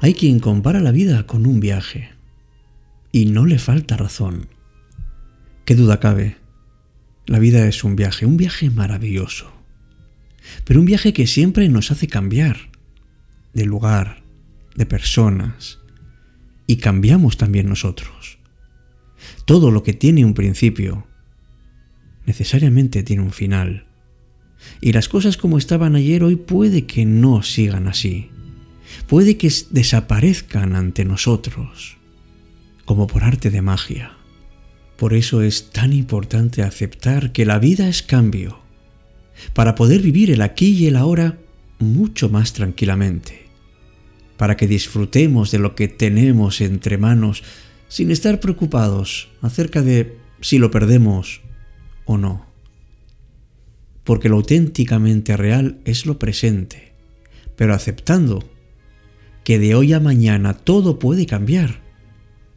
Hay quien compara la vida con un viaje. Y no le falta razón. ¿Qué duda cabe? La vida es un viaje, un viaje maravilloso. Pero un viaje que siempre nos hace cambiar de lugar, de personas. Y cambiamos también nosotros. Todo lo que tiene un principio necesariamente tiene un final. Y las cosas como estaban ayer hoy puede que no sigan así. Puede que desaparezcan ante nosotros, como por arte de magia. Por eso es tan importante aceptar que la vida es cambio, para poder vivir el aquí y el ahora mucho más tranquilamente, para que disfrutemos de lo que tenemos entre manos sin estar preocupados acerca de si lo perdemos o no porque lo auténticamente real es lo presente, pero aceptando que de hoy a mañana todo puede cambiar,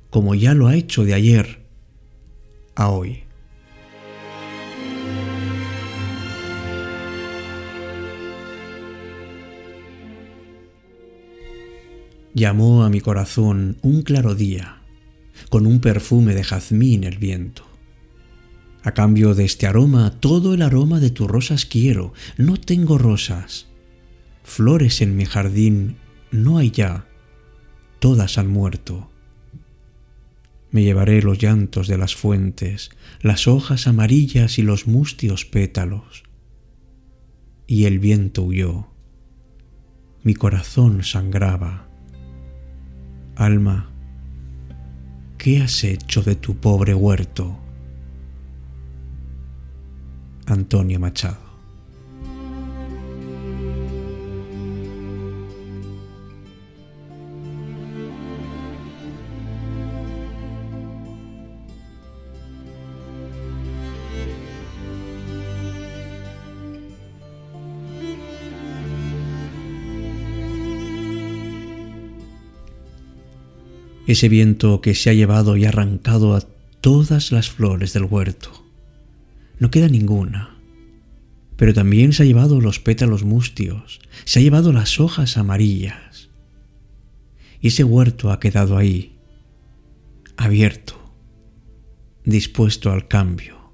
como ya lo ha hecho de ayer a hoy. Llamó a mi corazón un claro día, con un perfume de jazmín el viento. A cambio de este aroma, todo el aroma de tus rosas quiero. No tengo rosas. Flores en mi jardín no hay ya. Todas han muerto. Me llevaré los llantos de las fuentes, las hojas amarillas y los mustios pétalos. Y el viento huyó. Mi corazón sangraba. Alma, ¿qué has hecho de tu pobre huerto? Antonio Machado. Ese viento que se ha llevado y arrancado a todas las flores del huerto no queda ninguna. Pero también se ha llevado los pétalos mustios, se ha llevado las hojas amarillas. Y ese huerto ha quedado ahí, abierto, dispuesto al cambio.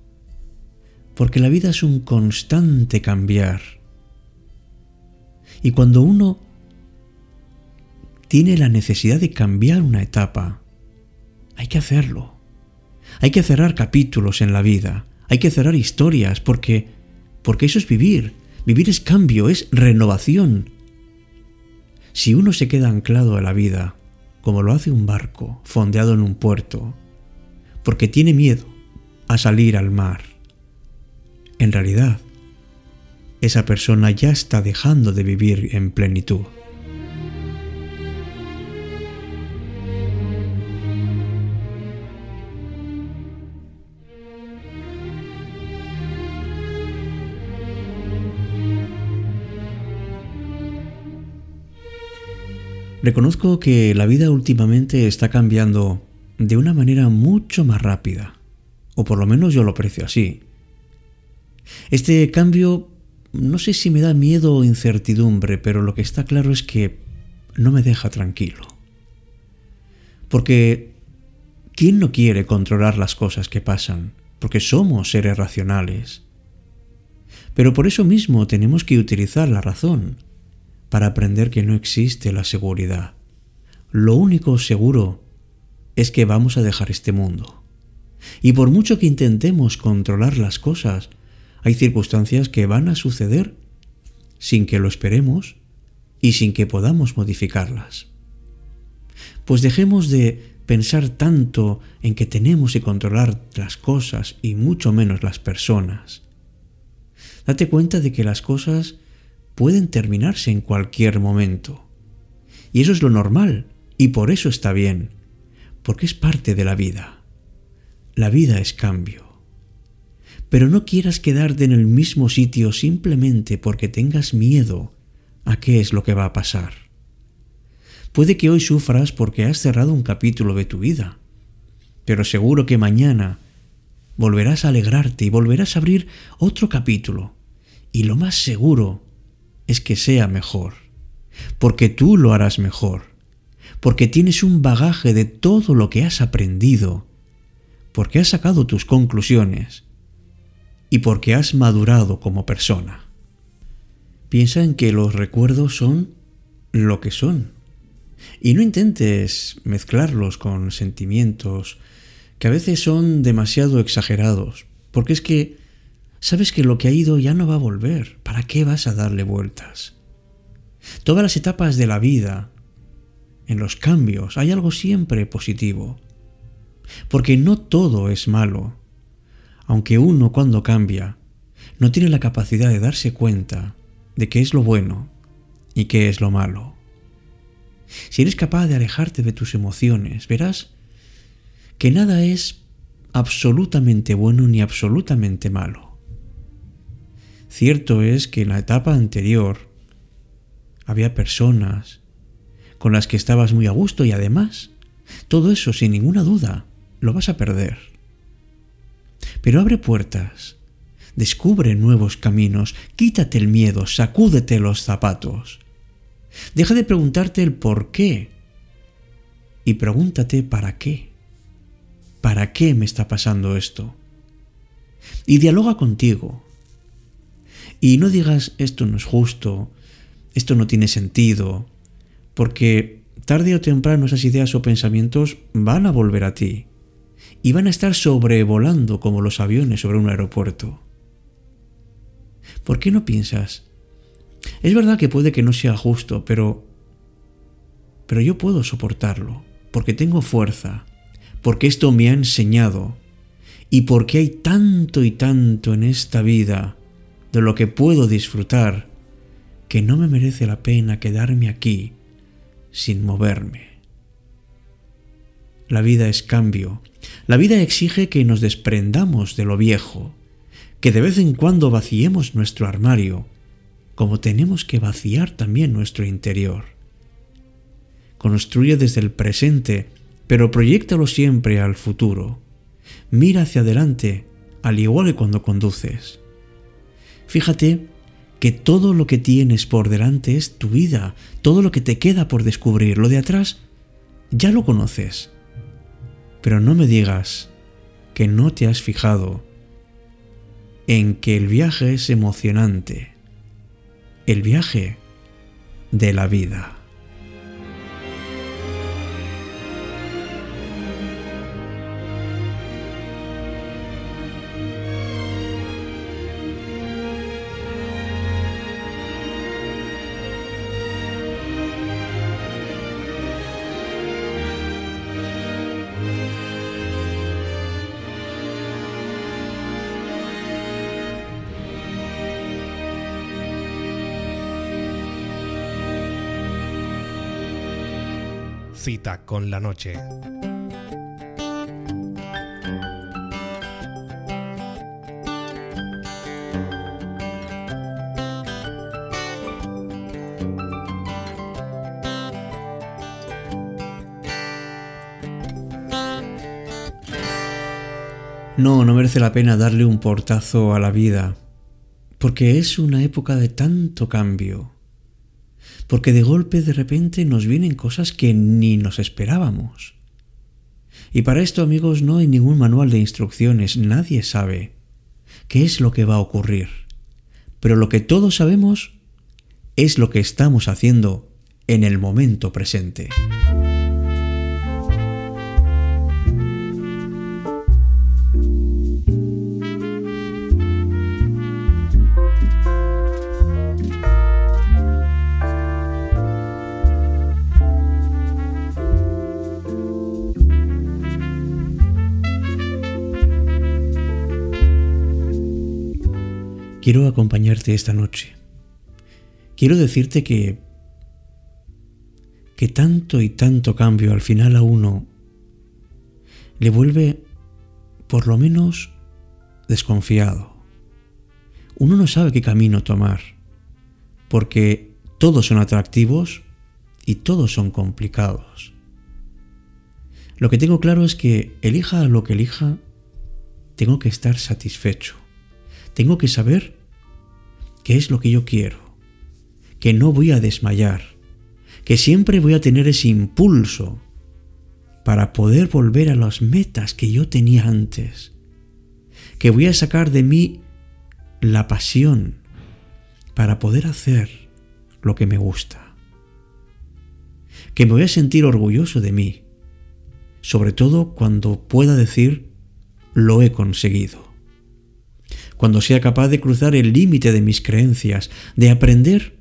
Porque la vida es un constante cambiar. Y cuando uno tiene la necesidad de cambiar una etapa, hay que hacerlo. Hay que cerrar capítulos en la vida, hay que cerrar historias porque porque eso es vivir. Vivir es cambio, es renovación. Si uno se queda anclado a la vida, como lo hace un barco fondeado en un puerto, porque tiene miedo a salir al mar, en realidad, esa persona ya está dejando de vivir en plenitud. Reconozco que la vida últimamente está cambiando de una manera mucho más rápida, o por lo menos yo lo aprecio así. Este cambio no sé si me da miedo o incertidumbre, pero lo que está claro es que no me deja tranquilo. Porque ¿quién no quiere controlar las cosas que pasan? Porque somos seres racionales. Pero por eso mismo tenemos que utilizar la razón para aprender que no existe la seguridad. Lo único seguro es que vamos a dejar este mundo. Y por mucho que intentemos controlar las cosas, hay circunstancias que van a suceder sin que lo esperemos y sin que podamos modificarlas. Pues dejemos de pensar tanto en que tenemos que controlar las cosas y mucho menos las personas. Date cuenta de que las cosas pueden terminarse en cualquier momento. Y eso es lo normal, y por eso está bien, porque es parte de la vida. La vida es cambio. Pero no quieras quedarte en el mismo sitio simplemente porque tengas miedo a qué es lo que va a pasar. Puede que hoy sufras porque has cerrado un capítulo de tu vida, pero seguro que mañana volverás a alegrarte y volverás a abrir otro capítulo. Y lo más seguro es que sea mejor, porque tú lo harás mejor, porque tienes un bagaje de todo lo que has aprendido, porque has sacado tus conclusiones y porque has madurado como persona. Piensa en que los recuerdos son lo que son. Y no intentes mezclarlos con sentimientos que a veces son demasiado exagerados, porque es que sabes que lo que ha ido ya no va a volver. ¿Para qué vas a darle vueltas? Todas las etapas de la vida, en los cambios, hay algo siempre positivo. Porque no todo es malo. Aunque uno cuando cambia, no tiene la capacidad de darse cuenta de qué es lo bueno y qué es lo malo. Si eres capaz de alejarte de tus emociones, verás que nada es absolutamente bueno ni absolutamente malo. Cierto es que en la etapa anterior había personas con las que estabas muy a gusto y además, todo eso sin ninguna duda lo vas a perder. Pero abre puertas, descubre nuevos caminos, quítate el miedo, sacúdete los zapatos. Deja de preguntarte el por qué y pregúntate para qué. ¿Para qué me está pasando esto? Y dialoga contigo. Y no digas esto no es justo, esto no tiene sentido, porque tarde o temprano esas ideas o pensamientos van a volver a ti y van a estar sobrevolando como los aviones sobre un aeropuerto. ¿Por qué no piensas? Es verdad que puede que no sea justo, pero pero yo puedo soportarlo, porque tengo fuerza, porque esto me ha enseñado y porque hay tanto y tanto en esta vida de lo que puedo disfrutar que no me merece la pena quedarme aquí sin moverme. La vida es cambio. La vida exige que nos desprendamos de lo viejo, que de vez en cuando vaciemos nuestro armario, como tenemos que vaciar también nuestro interior. Construye desde el presente, pero proyectalo siempre al futuro. Mira hacia adelante, al igual que cuando conduces. Fíjate que todo lo que tienes por delante es tu vida, todo lo que te queda por descubrir, lo de atrás ya lo conoces. Pero no me digas que no te has fijado en que el viaje es emocionante, el viaje de la vida. Con la noche. No, no merece la pena darle un portazo a la vida, porque es una época de tanto cambio, porque de golpe de repente nos vienen cosas que ni nos esperábamos. Y para esto, amigos, no hay ningún manual de instrucciones, nadie sabe qué es lo que va a ocurrir. Pero lo que todos sabemos es lo que estamos haciendo en el momento presente. Quiero acompañarte esta noche. Quiero decirte que que tanto y tanto cambio al final a uno le vuelve por lo menos desconfiado. Uno no sabe qué camino tomar, porque todos son atractivos y todos son complicados. Lo que tengo claro es que elija lo que elija, tengo que estar satisfecho. Tengo que saber qué es lo que yo quiero, que no voy a desmayar, que siempre voy a tener ese impulso para poder volver a las metas que yo tenía antes, que voy a sacar de mí la pasión para poder hacer lo que me gusta, que me voy a sentir orgulloso de mí, sobre todo cuando pueda decir lo he conseguido, cuando sea capaz de cruzar el límite de mis creencias, de aprender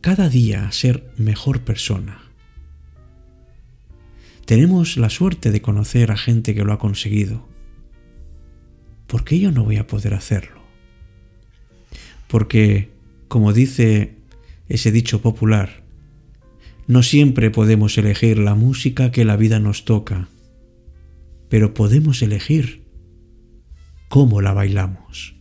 cada día a ser mejor persona. Tenemos la suerte de conocer a gente que lo ha conseguido. ¿Por qué yo no voy a poder hacerlo? Porque, como dice ese dicho popular, no siempre podemos elegir la música que la vida nos toca, pero podemos elegir cómo la bailamos.